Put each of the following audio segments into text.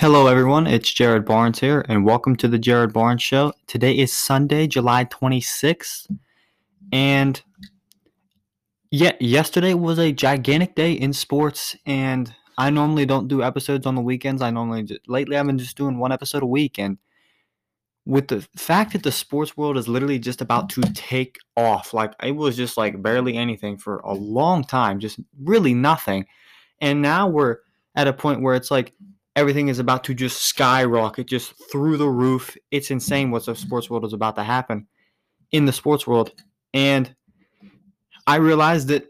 Hello, everyone. It's Jared Barnes here, and welcome to the Jared Barnes Show. Today is Sunday, July 26th, and yeah, yesterday was a gigantic day in sports. And I normally don't do episodes on the weekends. I normally just, lately I've been just doing one episode a week, and with the fact that the sports world is literally just about to take off, like it was just like barely anything for a long time, just really nothing, and now we're at a point where it's like everything is about to just skyrocket just through the roof. It's insane what the sports world is about to happen in the sports world. And I realized that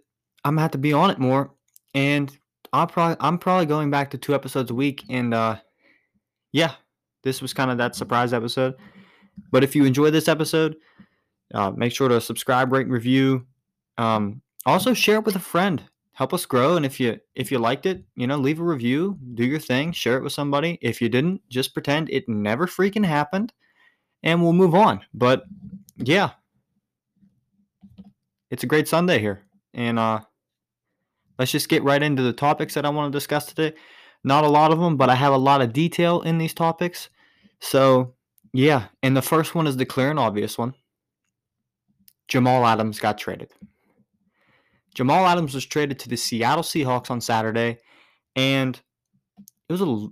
I'm gonna have to be on it more. And I'll probably I'm probably going back to two episodes a week. And uh yeah, this was kind of that surprise episode. But if you enjoy this episode, uh, make sure to subscribe, rate, review. Um, also share it with a friend help us grow and if you if you liked it you know leave a review do your thing share it with somebody. If you didn't just pretend it never freaking happened and we'll move on. But yeah. It's a great sunday here and uh let's just get right into the topics that i want to discuss today. Not a lot of them but i have a lot of detail in these topics. So yeah and the first one is the clear and obvious one. Jamal adams got traded Jamal Adams was traded to the Seattle Seahawks on Saturday, and it was a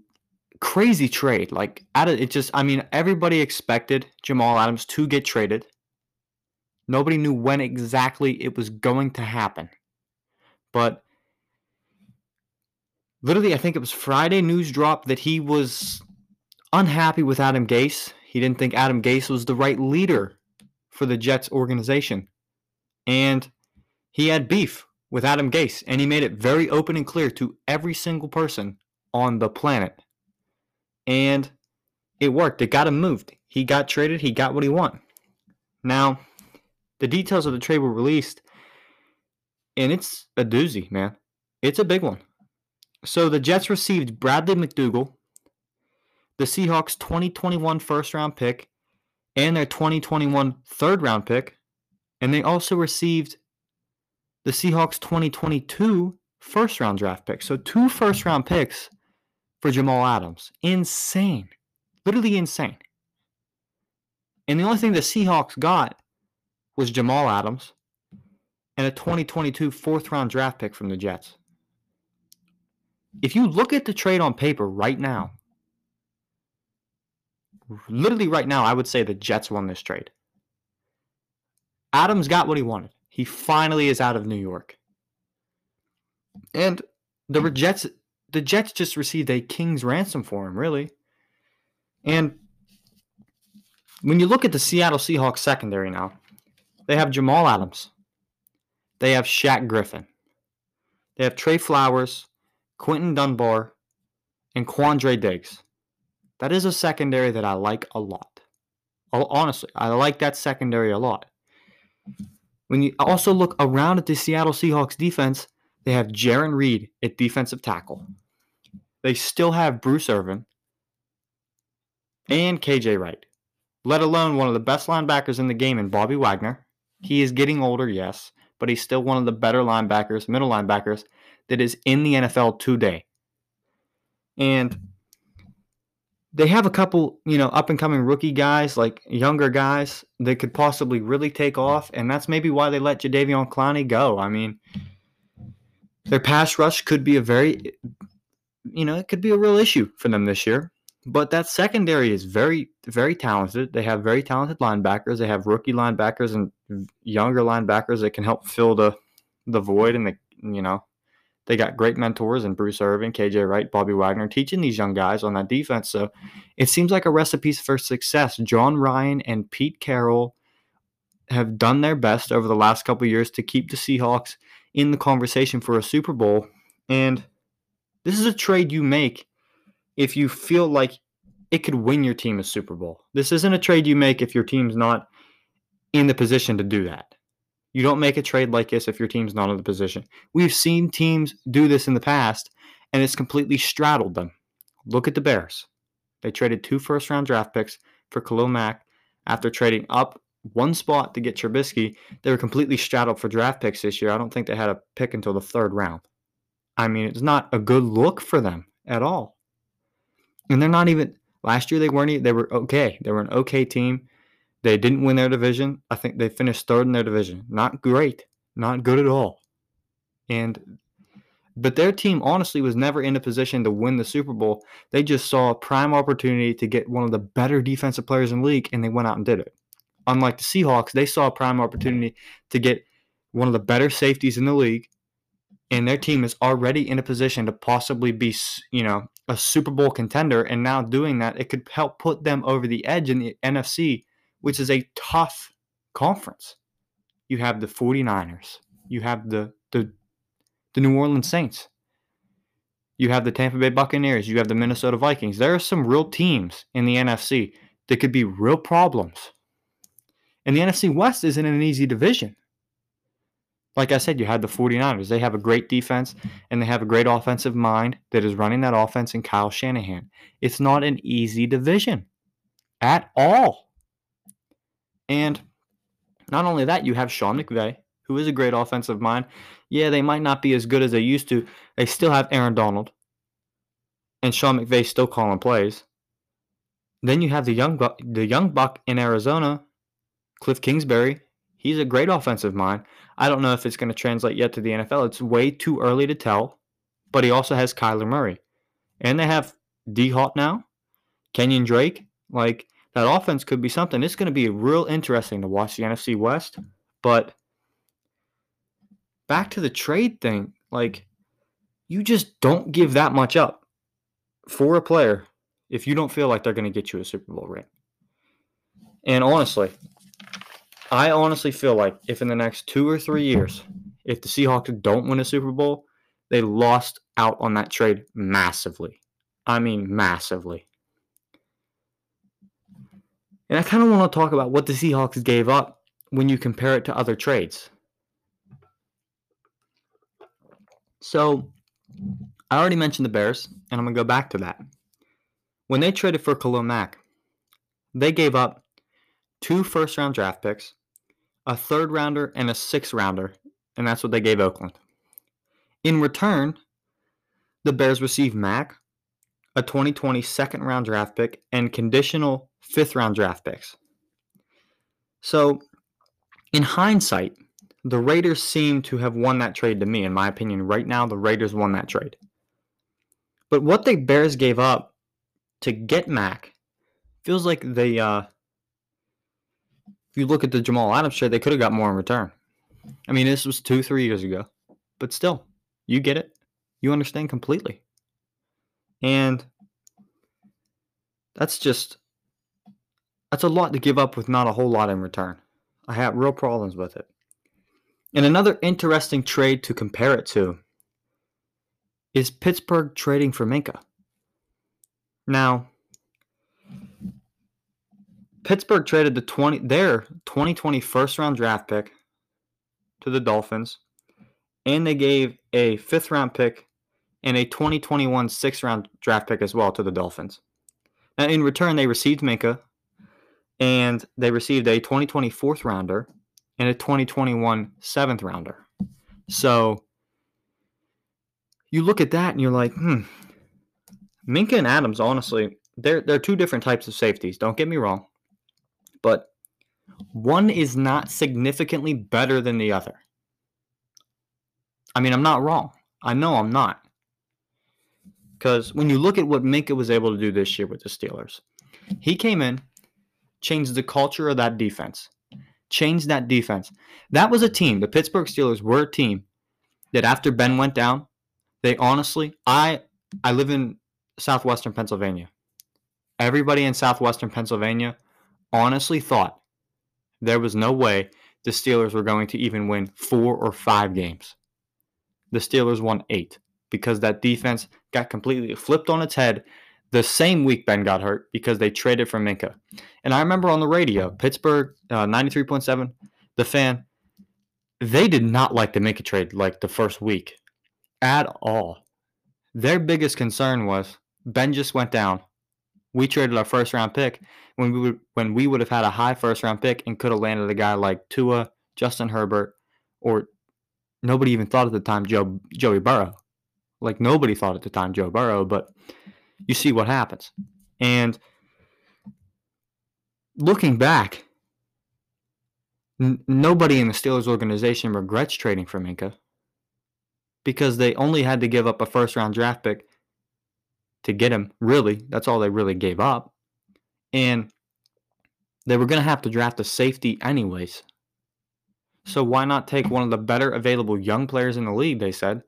crazy trade. Like, it, just I mean, everybody expected Jamal Adams to get traded. Nobody knew when exactly it was going to happen, but literally, I think it was Friday news drop that he was unhappy with Adam Gase. He didn't think Adam Gase was the right leader for the Jets organization, and he had beef with Adam Gase, and he made it very open and clear to every single person on the planet. And it worked. It got him moved. He got traded. He got what he wanted. Now, the details of the trade were released, and it's a doozy, man. It's a big one. So the Jets received Bradley McDougald, the Seahawks 2021 first round pick, and their 2021 third round pick, and they also received the Seahawks 2022 first round draft pick. So two first round picks for Jamal Adams. Insane. Literally insane. And the only thing the Seahawks got was Jamal Adams and a 2022 fourth round draft pick from the Jets. If you look at the trade on paper right now, literally right now, I would say the Jets won this trade. Adams got what he wanted. He finally is out of New York. And the hmm. Jets the Jets just received a king's ransom for him, really. And when you look at the Seattle Seahawks secondary now, they have Jamal Adams. They have Shaq Griffin. They have Tre Flowers, Quinton Dunbar, and Quandre Diggs. That is a secondary that I like a lot. Oh, honestly, I like that secondary a lot. When you also look around at the Seattle Seahawks defense, they have Jarran Reed at defensive tackle. They still have Bruce Irvin and KJ Wright, let alone one of the best linebackers in the game in Bobby Wagner. He is getting older, yes, but he's still one of the better linebackers, middle linebackers that is in the NFL today. And they have a couple, you know, up and coming rookie guys, like younger guys that could possibly really take off, and that's maybe why they let Jadeveon Clowney go. I mean, their pass rush could be a very, you know, it could be a real issue for them this year. But that secondary is very, very talented. They have very talented linebackers. They have rookie linebackers and younger linebackers that can help fill the the void and the you know they got great mentors in Bruce Irvin, KJ Wright, Bobby Wagner teaching these young guys on that defense. So it seems like a recipe for success. John Ryan and Pete Carroll have done their best over the last couple years to keep the Seahawks in the conversation for a Super Bowl. And this is a trade you make if you feel like it could win your team a Super Bowl. This isn't a trade you make if your team's not in the position to do that. You don't make a trade like this if your team's not in the position. We've seen teams do this in the past, and it's completely straddled them. Look at the Bears. They traded two first round draft picks for Khalil Mack after trading up one spot to get Trubisky. They were completely straddled for draft picks this year. I don't think they had a pick until the third round. I mean, it's not a good look for them at all. And they're not even last year they weren't they were okay. They were an okay team. They didn't win their division. I think they finished third in their division. Not great. Not good at all. And but their team honestly was never in a position to win the Super Bowl. They just saw a prime opportunity to get one of the better defensive players in the league and they went out and did it. Unlike the Seahawks, they saw a prime opportunity to get one of the better safeties in the league and their team is already in a position to possibly be, you know, a Super Bowl contender. And now doing that, it could help put them over the edge in the NFC, which is a tough conference. You have the 49ers, you have the the, the New Orleans Saints, you have the Tampa Bay Buccaneers, you have the Minnesota Vikings. There are some real teams in the NFC that could be real problems. And the NFC West isn't an easy division like I said, you had the 49ers. They have a great defense and they have a great offensive mind that is running that offense in Kyle Shanahan. It's not an easy division at all. And not only that, you have Sean McVay, who is a great offensive mind. Yeah, they might not be as good as they used to. They still have Aaron Donald. And Sean McVay still calling plays. Then you have the young the young buck in Arizona, Cliff Kingsbury. He's a great offensive mind. I don't know if it's going to translate yet to the NFL. It's way too early to tell. But he also has Kyler Murray. And they have D Hop now, Kenyon Drake. Like, that offense could be something. It's going to be real interesting to watch the NFC West. But back to the trade thing, like, you just don't give that much up for a player if you don't feel like they're going to get you a Super Bowl ring. And honestly, I honestly feel like if in the next two or three years, if the Seahawks don't win a Super Bowl, they lost out on that trade massively. I mean, massively. And I kind of want to talk about what the Seahawks gave up when you compare it to other trades. So, I already mentioned the Bears, and I'm going to go back to that. When they traded for Khalil Mack, they gave up two first round draft picks, a third rounder, and a sixth rounder, and that's what they gave Oakland. In return, the Bears received Mack, a 2020 second round draft pick, and conditional fifth round draft picks. So, in hindsight, the Raiders seem to have won that trade to me. In my opinion, right now, the Raiders won that trade. But what the Bears gave up to get Mack feels like they uh, if you look at the Jamal Adams trade, they could have got more in return. I mean, this was two, three years ago, but still, you get it. You understand completely. And that's just, that's a lot to give up with not a whole lot in return. I have real problems with it. And another interesting trade to compare it to is Pittsburgh trading for Minkah. Now, Pittsburgh traded the 20 their 2020 first round draft pick to the Dolphins, and they gave a fifth round pick and a 2021 sixth round draft pick as well to the Dolphins. Now, in return, they received Minkah, and they received a 2020 fourth rounder and a 2021 seventh rounder. So you look at that and you're like, hmm. Minkah and Adams, honestly, they're they're two different types of safeties. Don't get me wrong but one is not significantly better than the other. I mean, I'm not wrong. I know I'm not. Because when you look at what Minkah was able to do this year with the Steelers, he came in, changed the culture of that defense, changed that defense. That was a team. The Pittsburgh Steelers were a team that after Ben went down, they honestly, I I live in southwestern Pennsylvania. Everybody in southwestern Pennsylvania honestly thought there was no way the Steelers were going to even win four or five games. The Steelers won eight because that defense got completely flipped on its head the same week Ben got hurt because they traded for Minkah. And I remember on the radio, Pittsburgh uh, 93.7, the fan, they did not like the Minkah trade like the first week at all. Their biggest concern was Ben just went down we traded our first round pick when we would when we would have had a high first round pick and could have landed a guy like Tua, Justin Herbert, or nobody even thought at the time Joe Joey Burrow. Like nobody thought at the time Joe Burrow, but you see what happens. And looking back, n- nobody in the Steelers organization regrets trading for Minkah because they only had to give up a first round draft pick to get him. Really, that's all they really gave up. And they were going to have to draft a safety anyways. So why not take one of the better available young players in the league, they said,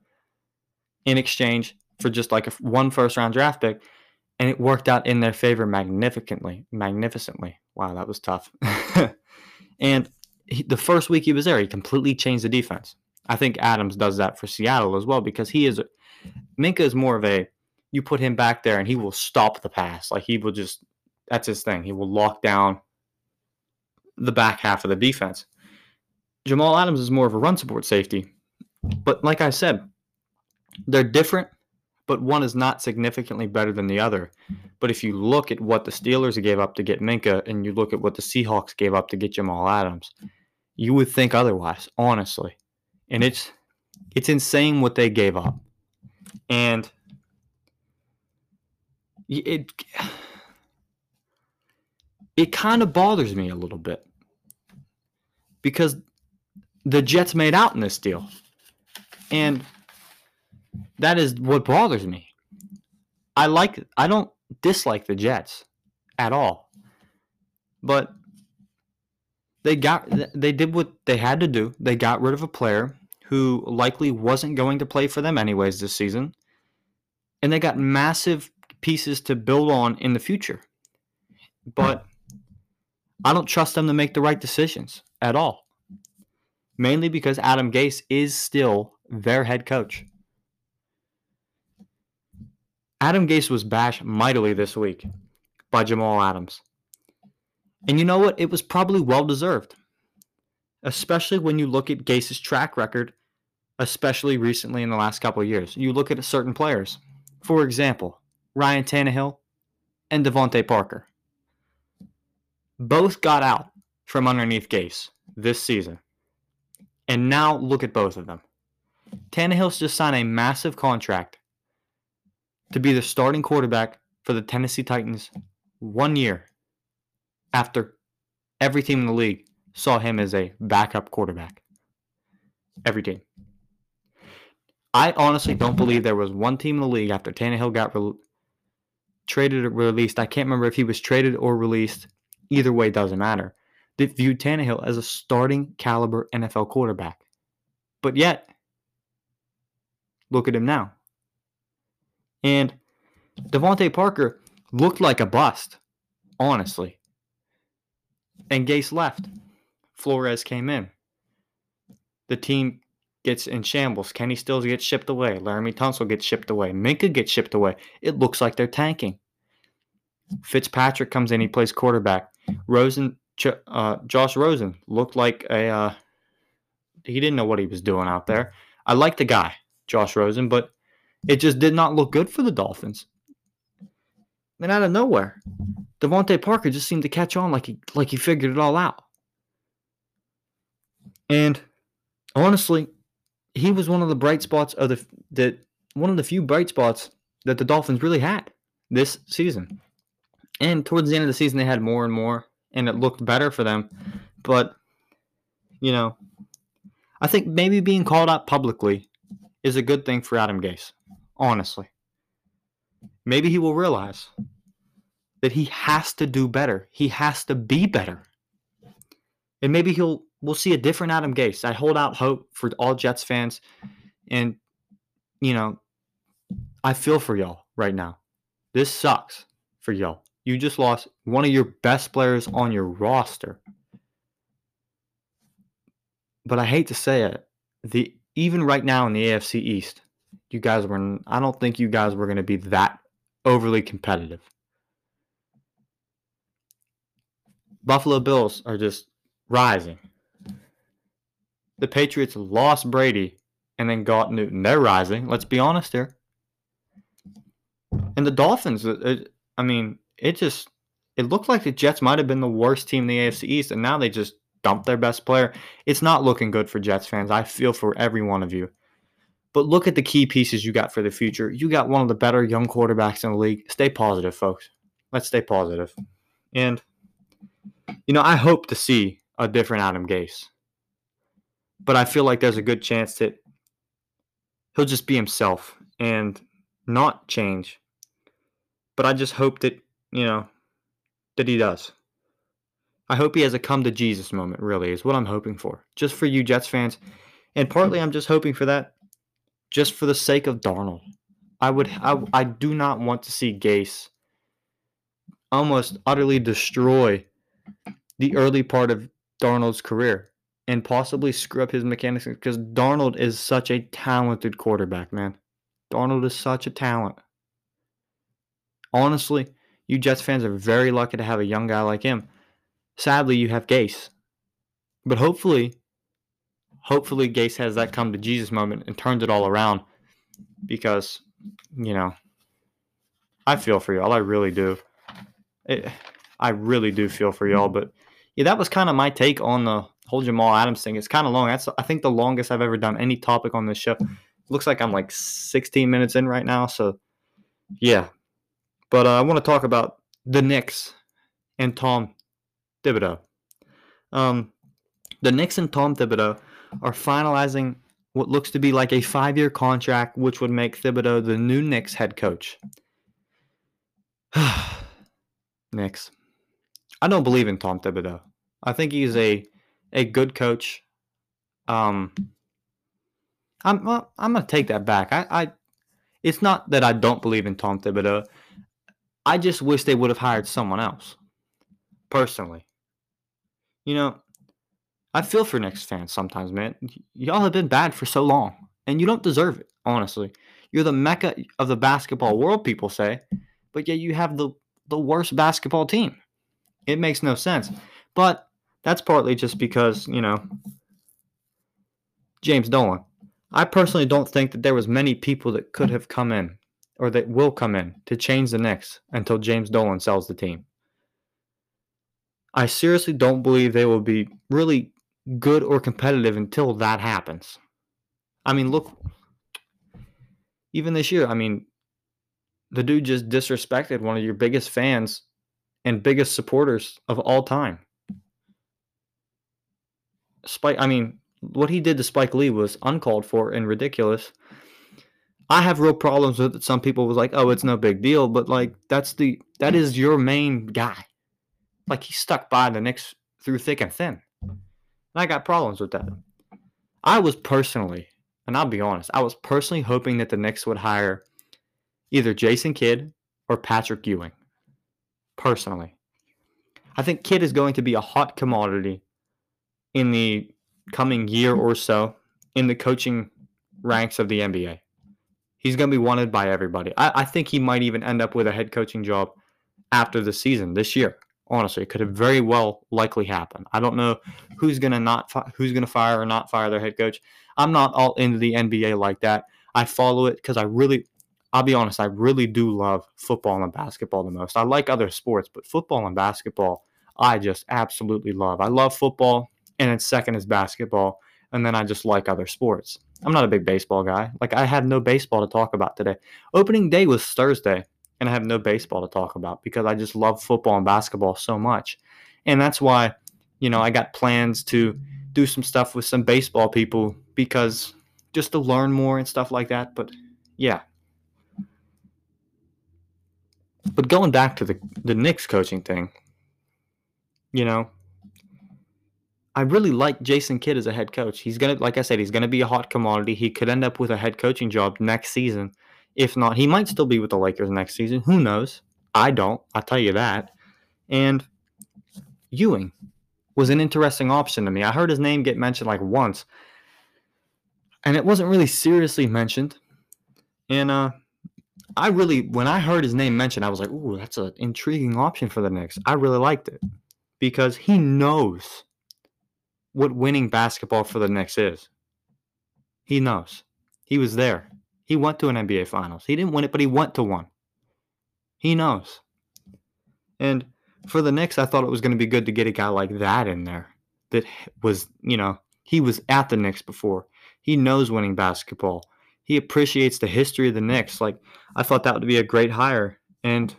in exchange for just like a one first round draft pick and it worked out in their favor magnificently, magnificently. Wow, that was tough. and he, the first week he was there, he completely changed the defense. I think Adams does that for Seattle as well because he is Minkah is more of a you put him back there and he will stop the pass. Like he will just that's his thing. He will lock down the back half of the defense. Jamal Adams is more of a run support safety. But like I said, they're different but one is not significantly better than the other. But if you look at what the Steelers gave up to get Minkah and you look at what the Seahawks gave up to get Jamal Adams, you would think otherwise, honestly. And it's it's insane what they gave up. And it it kind of bothers me a little bit because the Jets made out in this deal. And that is what bothers me. I like I don't dislike the Jets at all. But they got they did what they had to do. They got rid of a player who likely wasn't going to play for them anyways this season. And they got massive pieces to build on in the future. But I don't trust them to make the right decisions at all. Mainly because Adam Gase is still their head coach. Adam Gase was bashed mightily this week by Jamal Adams. And you know what? It was probably well deserved, especially when you look at Gase's track record, especially recently in the last couple of years. You look at certain players. For example, Ryan Tannehill and DeVante Parker. Both got out from underneath Gase this season. And now look at both of them. Tannehill's just signed a massive contract to be the starting quarterback for the Tennessee Titans one year after every team in the league saw him as a backup quarterback. Every team. I honestly don't believe there was one team in the league after Tannehill got re- traded or released. I can't remember if he was traded or released. Either way, doesn't matter. That viewed Tannehill as a starting caliber NFL quarterback. But yet, look at him now. And DeVante Parker looked like a bust, honestly. And Gase left. Flores came in. The team gets in shambles. Kenny Stills gets shipped away. Laremy Tunsil gets shipped away. Minkah gets shipped away. It looks like they're tanking. Fitzpatrick comes in. He plays quarterback. Rosen, uh, Josh Rosen looked like a. Uh, he didn't know what he was doing out there. I like the guy, Josh Rosen, but it just did not look good for the Dolphins. And out of nowhere, DeVante Parker just seemed to catch on like he like he figured it all out. And honestly, he was one of the bright spots of the that one of the few bright spots that the Dolphins really had this season. And towards the end of the season, they had more and more, and it looked better for them. But you know, I think maybe being called out publicly is a good thing for Adam Gase honestly. Maybe he will realize that he has to do better. He has to be better. And maybe he'll we'll see a different Adam Gase. I hold out hope for all Jets fans and you know, I feel for y'all right now. This sucks for y'all. You just lost one of your best players on your roster. But I hate to say it, the even right now in the AFC East, you guys were I don't think you guys were going to be that overly competitive. Buffalo Bills are just rising. The Patriots lost Brady and then got Newton. They're rising. Let's be honest here. And the Dolphins, it, I mean, it just it looked like the Jets might have been the worst team in the AFC East, and now they just dumped their best player. It's not looking good for Jets fans. I feel for every one of you. But look at the key pieces you got for the future. You got one of the better young quarterbacks in the league. Stay positive, folks. Let's stay positive. And, you know, I hope to see a different Adam Gase. But I feel like there's a good chance that he'll just be himself and not change. But I just hope that, you know, that he does. I hope he has a come to Jesus moment, really, is what I'm hoping for. Just for you Jets fans. And partly I'm just hoping for that just for the sake of Darnold. I would I, I do not want to see Gase almost utterly destroy the early part of Darnold's career and possibly screw up his mechanics because Darnold is such a talented quarterback, man. Darnold is such a talent. Honestly, you Jets fans are very lucky to have a young guy like him. Sadly, you have Gase. But hopefully, hopefully Gase has that come to Jesus moment and turns it all around because, you know, I feel for y'all. I really do. It, I really do feel for y'all. But yeah, that was kind of my take on the whole Jamal Adams thing. It's kind of long. That's I think the longest I've ever done any topic on this show. Looks like I'm like 16 minutes in right now. So yeah, but uh, I want to talk about the Knicks and Tom Thibodeau. Um, the Knicks and Tom Thibodeau are finalizing what looks to be like a five year contract, which would make Thibodeau the new Knicks head coach. Knicks. I don't believe in Tom Thibodeau. I think he's a a good coach. Um, I'm well, I'm gonna take that back. I, I, it's not that I don't believe in Tom Thibodeau. I just wish they would have hired someone else. Personally, you know, I feel for Knicks fans sometimes, man. Y'all have been bad for so long, and you don't deserve it. Honestly, you're the mecca of the basketball world, people say, but yet you have the the worst basketball team. It makes no sense. But that's partly just because you know James Dolan. I personally don't think that there was many people that could have come in or that will come in to change the Knicks until James Dolan sells the team. I seriously don't believe they will be really good or competitive until that happens. I mean, look, even this year, I mean, the dude just disrespected one of your biggest fans and biggest supporters of all time. Spike, I mean, what he did to Spike Lee was uncalled for and ridiculous. I have real problems with it. Some people was like, "Oh, it's no big deal," but like that's the that is your main guy. Like he stuck by the Knicks through thick and thin. And I got problems with that. I was personally, and I'll be honest, I was personally hoping that the Knicks would hire either Jason Kidd or Patrick Ewing. Personally. I think Kidd is going to be a hot commodity in the coming year or so in the coaching ranks of the NBA. He's going to be wanted by everybody. I, I think he might even end up with a head coaching job after the season this year. Honestly, it could have very well likely happen. I don't know who's gonna not fi- who's gonna fire or not fire their head coach. I'm not all into the NBA like that. I follow it because I really, I'll be honest, I really do love football and basketball the most. I like other sports, but football and basketball, I just absolutely love. I love football, and then second is basketball, and then I just like other sports. I'm not a big baseball guy. Like I have no baseball to talk about today. Opening day was Thursday and I have no baseball to talk about because I just love football and basketball so much. And that's why, you know, I got plans to do some stuff with some baseball people because just to learn more and stuff like that. But yeah. But going back to the the Knicks coaching thing, you know, I really like Jason Kidd as a head coach. He's gonna, like I said, he's gonna be a hot commodity. He could end up with a head coaching job next season if not, he might still be with the Lakers next season. Who knows? I don't. I'll tell you that. And Ewing was an interesting option to me. I heard his name get mentioned like once, and it wasn't really seriously mentioned. And uh, I really, when I heard his name mentioned, I was like, "Ooh, that's an intriguing option for the Knicks." I really liked it because he knows what winning basketball for the Knicks is. He knows. He was there. He went to an NBA Finals. He didn't win it, but he went to one. He knows. And for the Knicks, I thought it was going to be good to get a guy like that in there that was, you know, he was at the Knicks before. He knows winning basketball. he appreciates the history of the Knicks. Like I thought that would be a great hire, and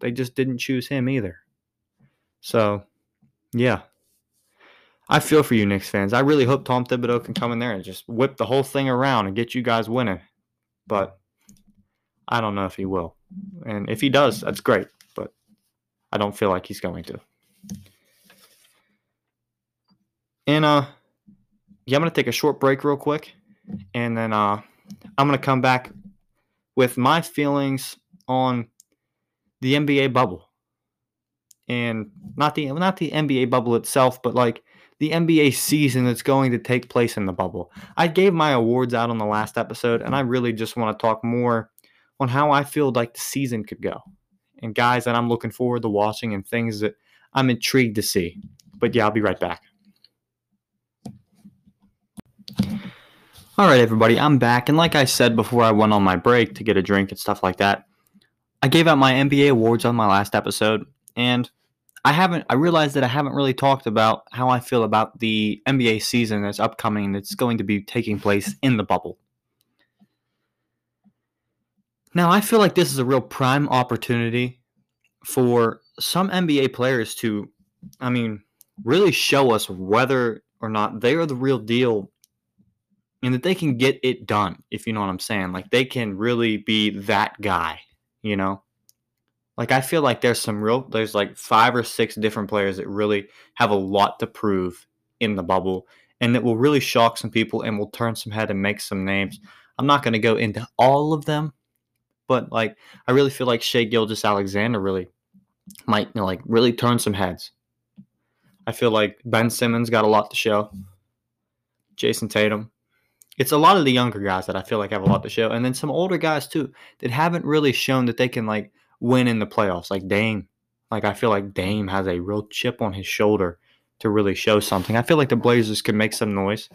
they just didn't choose him either. So, yeah. I feel for you, Knicks fans. I really hope Tom Thibodeau can come in there and just whip the whole thing around and get you guys winning. But I don't know if he will. And if he does, that's great. But I don't feel like he's going to. And uh yeah, I'm gonna take a short break real quick. And then uh I'm gonna come back with my feelings on the NBA bubble. And not the not the NBA bubble itself, but like the NBA season that's going to take place in the bubble. I gave my awards out on the last episode, and I really just want to talk more on how I feel like the season could go and guys that I'm looking forward to watching and things that I'm intrigued to see. But yeah, I'll be right back. All right, everybody, I'm back. And like I said before I went on my break to get a drink and stuff like that, I gave out my NBA awards on my last episode. And I haven't, I realized that I haven't really talked about how I feel about the NBA season that's upcoming that's going to be taking place in the bubble. Now, I feel like this is a real prime opportunity for some NBA players to, I mean, really show us whether or not they are the real deal and that they can get it done, if you know what I'm saying. Like they can really be that guy, you know? Like I feel like there's some real there's like five or six different players that really have a lot to prove in the bubble and that will really shock some people and will turn some head and make some names. I'm not going to go into all of them, but like I really feel like Shai Gilgeous-Alexander really might you know, like really turn some heads. I feel like Ben Simmons got a lot to show. Jayson Tatum. It's a lot of the younger guys that I feel like have a lot to show, and then some older guys too that haven't really shown that they can like win in the playoffs. Like Dame, like I feel like Dame has a real chip on his shoulder to really show something. I feel like the Blazers can make some noise.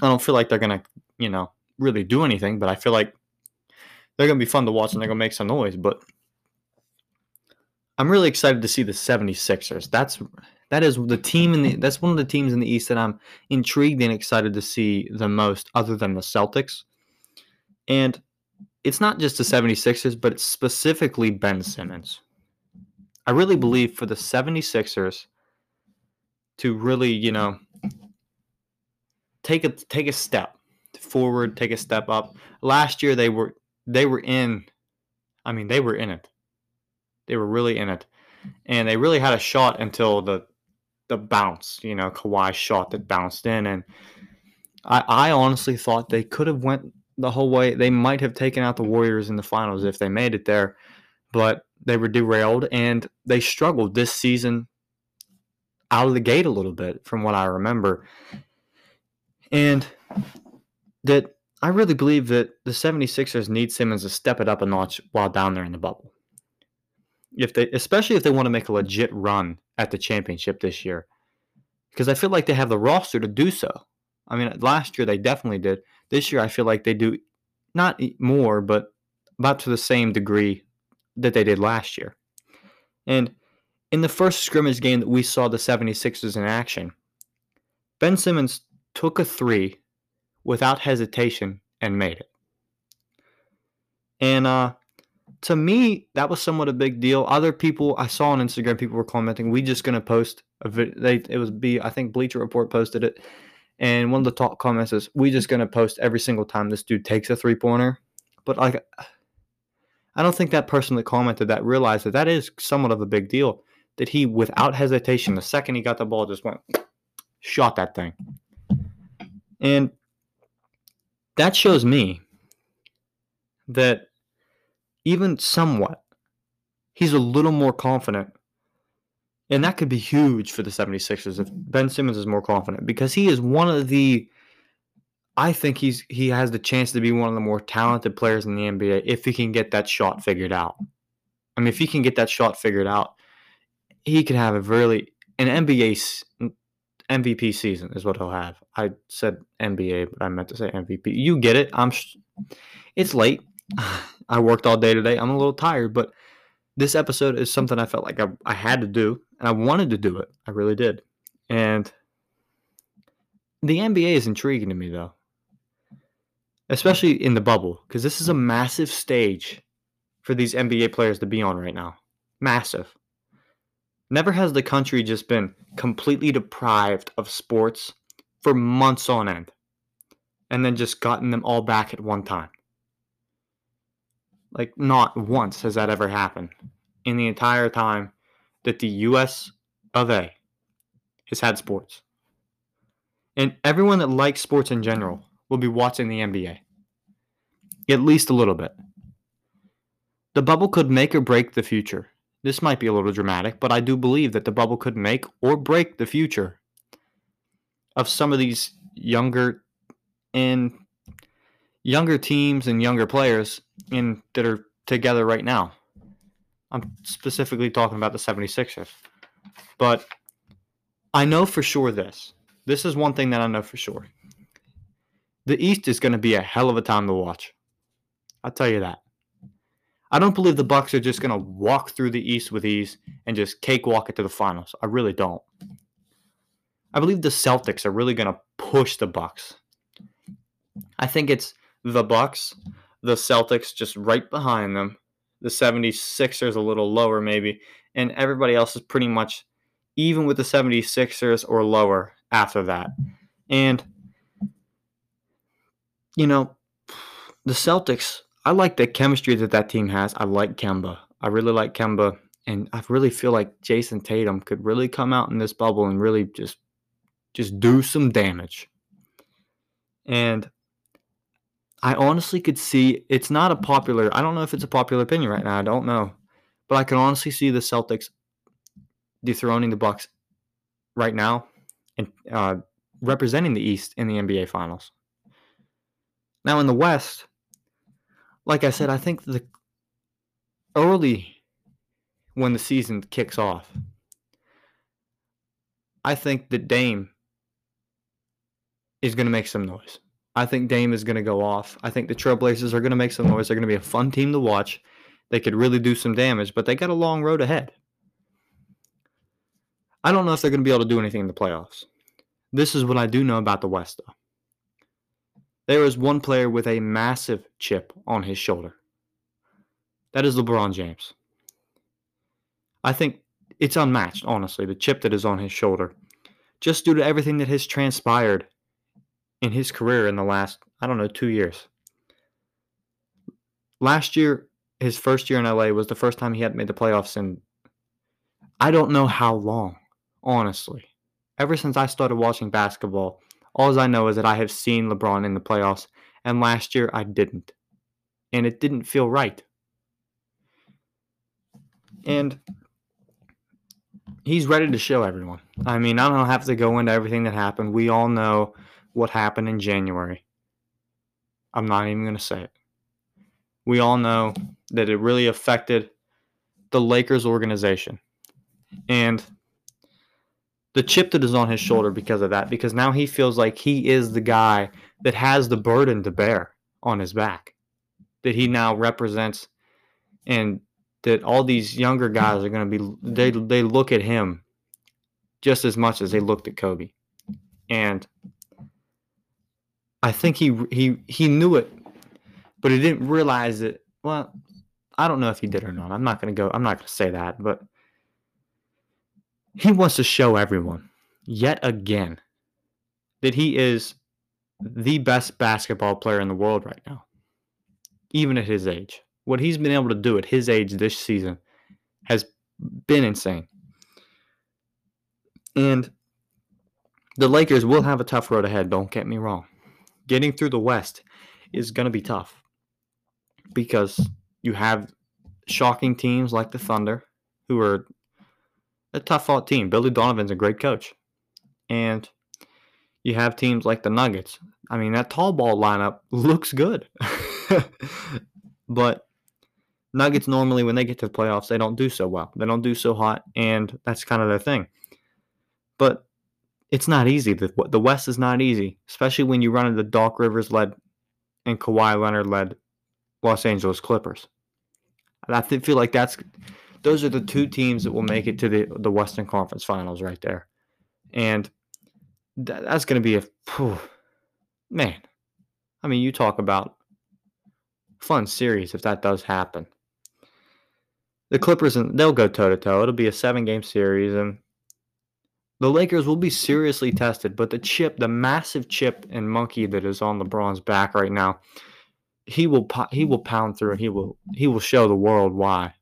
I don't feel like they're gonna, you know, really do anything, but I feel like they're gonna be fun to watch and they're gonna make some noise. But I'm really excited to see the 76ers. That's that is the team in the that's one of the teams in the East that I'm intrigued and excited to see the most, other than the Celtics. And it's not just the 76ers, but it's specifically Ben Simmons. I really mm. believe for the 76ers to really, you know, take a take a step forward, take a step up. Last year they were they were in I mean, they were in it. They were really in it. And they really had a shot until the the bounce, you know, Kawhi shot that bounced in, and I, I honestly thought they could have went the whole way. They might have taken out the Warriors in the finals if they made it there, but they were derailed and they struggled this season out of the gate a little bit, from what I remember, and that I really believe that the 76ers need Simmons to step it up a notch while down there in the bubble if they especially if they want to make a legit run at the championship this year because i feel like they have the roster to do so i mean last year they definitely did this year i feel like they do not more but about to the same degree that they did last year and in the first scrimmage game that we saw the 76ers in action ben simmons took a three without hesitation and made it and uh to me, that was somewhat a big deal. Other people I saw on Instagram, people were commenting, "We just gonna post a video." They it was be I think Bleacher Report posted it, and one of the top comments is, "We just gonna post every single time this dude takes a three pointer." But like, I don't think that person that commented that realized that that is somewhat of a big deal. That he, without hesitation, the second he got the ball, just went shot that thing, and that shows me that even somewhat, he's a little more confident. And that could be huge for the 76ers if Ben Simmons is more confident because he is one of the I think he's he has the chance to be one of the more talented players in the NBA if he can get that shot figured out. I mean, if he can get that shot figured out, he could have a really an NBA MVP season is what he'll have. I said NBA, but I meant to say MVP. You get it. I'm. It's late. I worked all day today. I'm a little tired, but this episode is something I felt like I, I had to do, and I wanted to do it. I really did. And the NBA is intriguing to me, though. especially in the bubble, because this is a massive stage for these NBA players to be on right now. Massive. Never has the country just been completely deprived of sports for months on end and then just gotten them all back at one time. Like, not once has that ever happened in the entire time that the US of A has had sports. And everyone that likes sports in general will be watching the NBA. At least a little bit. The bubble could make or break the future. This might be a little dramatic, but I do believe that the bubble could make or break the future of some of these younger and younger teams and younger players in that are together right now. I'm specifically talking about the 76ers. But I know for sure this. This is one thing that I know for sure. The East is going to be a hell of a time to watch. I'll tell you that. I don't believe the Bucks are just going to walk through the East with ease and just cakewalk it to the finals. I really don't. I believe the Celtics are really going to push the Bucks. I think it's the Bucks, the Celtics just right behind them, the 76ers a little lower maybe, and everybody else is pretty much even with the 76ers or lower after that. And you know, the Celtics, I like the chemistry that that team has. I like Kemba. I really like Kemba and I really feel like Jayson Tatum could really come out in this bubble and really just just do some damage. And I honestly could see it's not a popular. I don't know if it's a popular opinion right now. I don't know, but I can honestly see the Celtics dethroning the Bucks right now and uh, representing the East in the NBA Finals. Now in the West, like I said, I think the early when the season kicks off, I think that Dame is going to make some noise. I think Dame is going to go off. I think the Trailblazers are going to make some noise. They're going to be a fun team to watch. They could really do some damage, but they got a long road ahead. I don't know if they're going to be able to do anything in the playoffs. This is what I do know about the West, though. There is one player with a massive chip on his shoulder. That is LeBron James. I think it's unmatched, honestly, the chip that is on his shoulder, just due to everything that has transpired in his career in the last, I don't know, two years. Last year, his first year in LA was the first time he had made the playoffs in I don't know how long, honestly. Ever since I started watching basketball, all I know is that I have seen LeBron in the playoffs, and last year I didn't. And it didn't feel right. And he's ready to show everyone. I mean, I don't have to go into everything that happened. We all know what happened in January. I'm not even going to say it. We all know that it really affected the Lakers organization. And the chip that is on his shoulder because of that, because now he feels like he is the guy that has the burden to bear on his back, that he now represents, and that all these younger guys are going to be, they, they look at him just as much as they looked at Kobe. And I think he he he knew it, but he didn't realize it. Well, I don't know if he did or not. I'm not gonna go. I'm not gonna say that, but he wants to show everyone yet again that he is the best basketball player in the world right now, even at his age. What he's been able to do at his age this season has been insane. And the Lakers will have a tough road ahead, don't get me wrong getting through the West is going to be tough because you have shocking teams like the Thunder, who are a tough fought team. Billy Donovan's a great coach. And you have teams like the Nuggets. I mean, that tall ball lineup looks good. but Nuggets normally, when they get to the playoffs, they don't do so well. They don't do so hot, and that's kind of their thing. But it's not easy. The, the West is not easy, especially when you run into Doc Rivers led and Kawhi Leonard led Los Angeles Clippers. And I feel like that's those are the two teams that will make it to the the Western Conference Finals right there, and that, that's going to be a whew, man. I mean, you talk about fun series if that does happen. The Clippers and they'll go toe to toe. It'll be a seven game series, and the Lakers will be seriously tested. But the chip, the massive chip and monkey that is on LeBron's back right now, he will he will pound through and he will he will show the world why.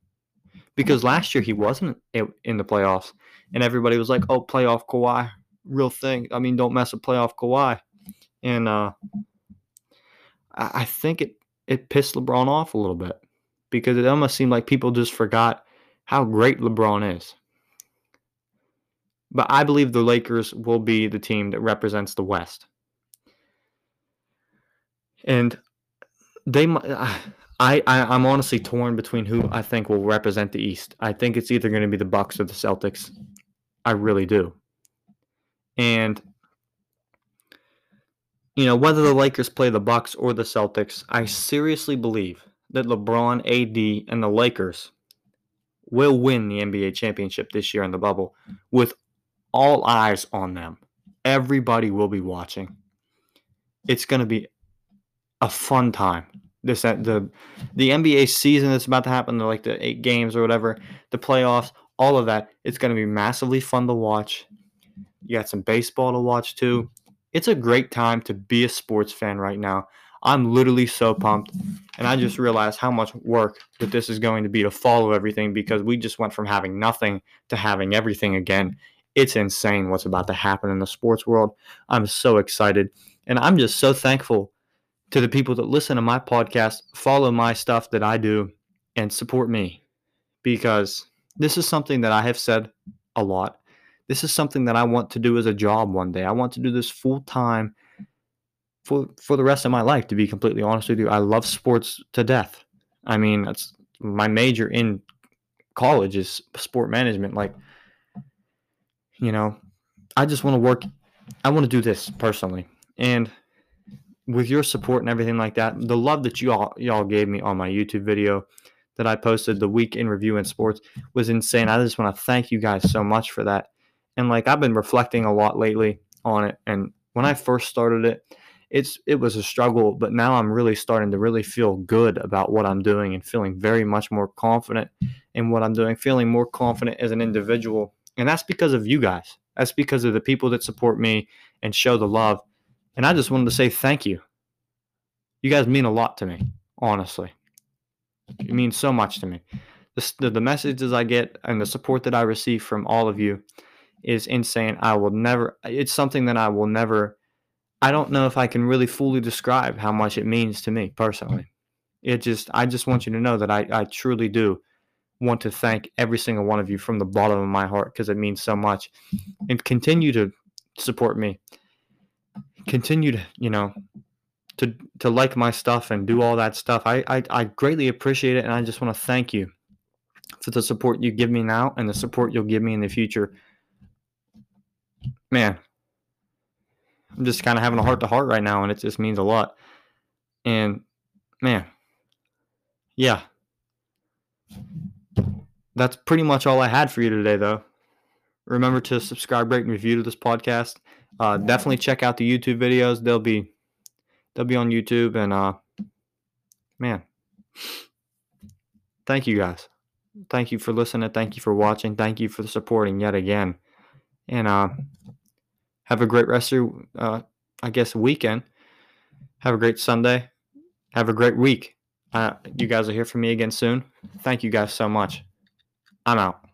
Because last year he wasn't in the playoffs, and everybody was like, "Oh, playoff Kawhi, real thing. I mean, don't mess with playoff Kawhi." And uh, I think it it pissed LeBron off a little bit because it almost seemed like people just forgot how great LeBron is. But I believe the Lakers will be the team that represents the West. And they I, I I'm honestly torn between who I think will represent the East. I think it's either going to be the Bucks or the Celtics. I really do. And you know, whether the Lakers play the Bucks or the Celtics, I seriously believe that LeBron, AD, and the Lakers will win the NBA championship this year in the bubble with all eyes on them. Everybody will be watching. It's going to be a fun time. This uh, the the NBA season that's about to happen, like the eight games or whatever, the playoffs, all of that. It's going to be massively fun to watch. You got some baseball to watch too it's a great time to be a sports fan right now. I'm literally so pumped. And I just realized how much work that this is going to be to follow everything because we just went from having nothing to having everything again. It's insane what's about to happen in the sports world. I'm so excited. And I'm just so thankful to the people that listen to my podcast, follow my stuff that I do, and support me because this is something that I have said a lot this is something that I want to do as a job one day. I want to do this full time for for the rest of my life. To be completely honest with you, I love sports to death. I mean, that's my major in college is sport management. Like, you know, I just want to work. I want to do this personally, and with your support and everything like that, the love that you all y'all gave me on my YouTube video that I posted the week in review in sports was insane. I just want to thank you guys so much for that. And like I've been reflecting a lot lately on it. And when I first started it, it's it was a struggle, but now I'm really starting to really feel good about what I'm doing and feeling very much more confident in what I'm doing, feeling more confident as an individual. And that's because of you guys. That's because of the people that support me and show the love. And I just wanted to say thank you. You guys mean a lot to me, honestly. You mean so much to me. The, the messages I get and the support that I receive from all of you is insane. I will never, it's something that I will never, I don't know if I can really fully describe how much it means to me personally. It just, I just want you to know that I, I truly do want to thank every single one of you from the bottom of my heart because it means so much. And continue to support me. Continue to, you know, to to like my stuff and do all that stuff. I, I, I greatly appreciate it and I just want to thank you for the support you give me now and the support you'll give me in the future man, I'm just kind of having a heart to heart right now, and it just means a lot. And man, yeah, that's pretty much all I had for you today, though. Remember to subscribe, rate, and review to this podcast. Uh, definitely check out the YouTube videos. They'll be they'll be on YouTube, and uh, man, thank you guys. Thank you for listening. Thank you for watching. Thank you for supporting yet again. And uh, have a great rest of your, uh, I guess, weekend. Have a great Sunday. Have a great week. Uh, you guys will hear from me again soon. Thank you guys so much. I'm out.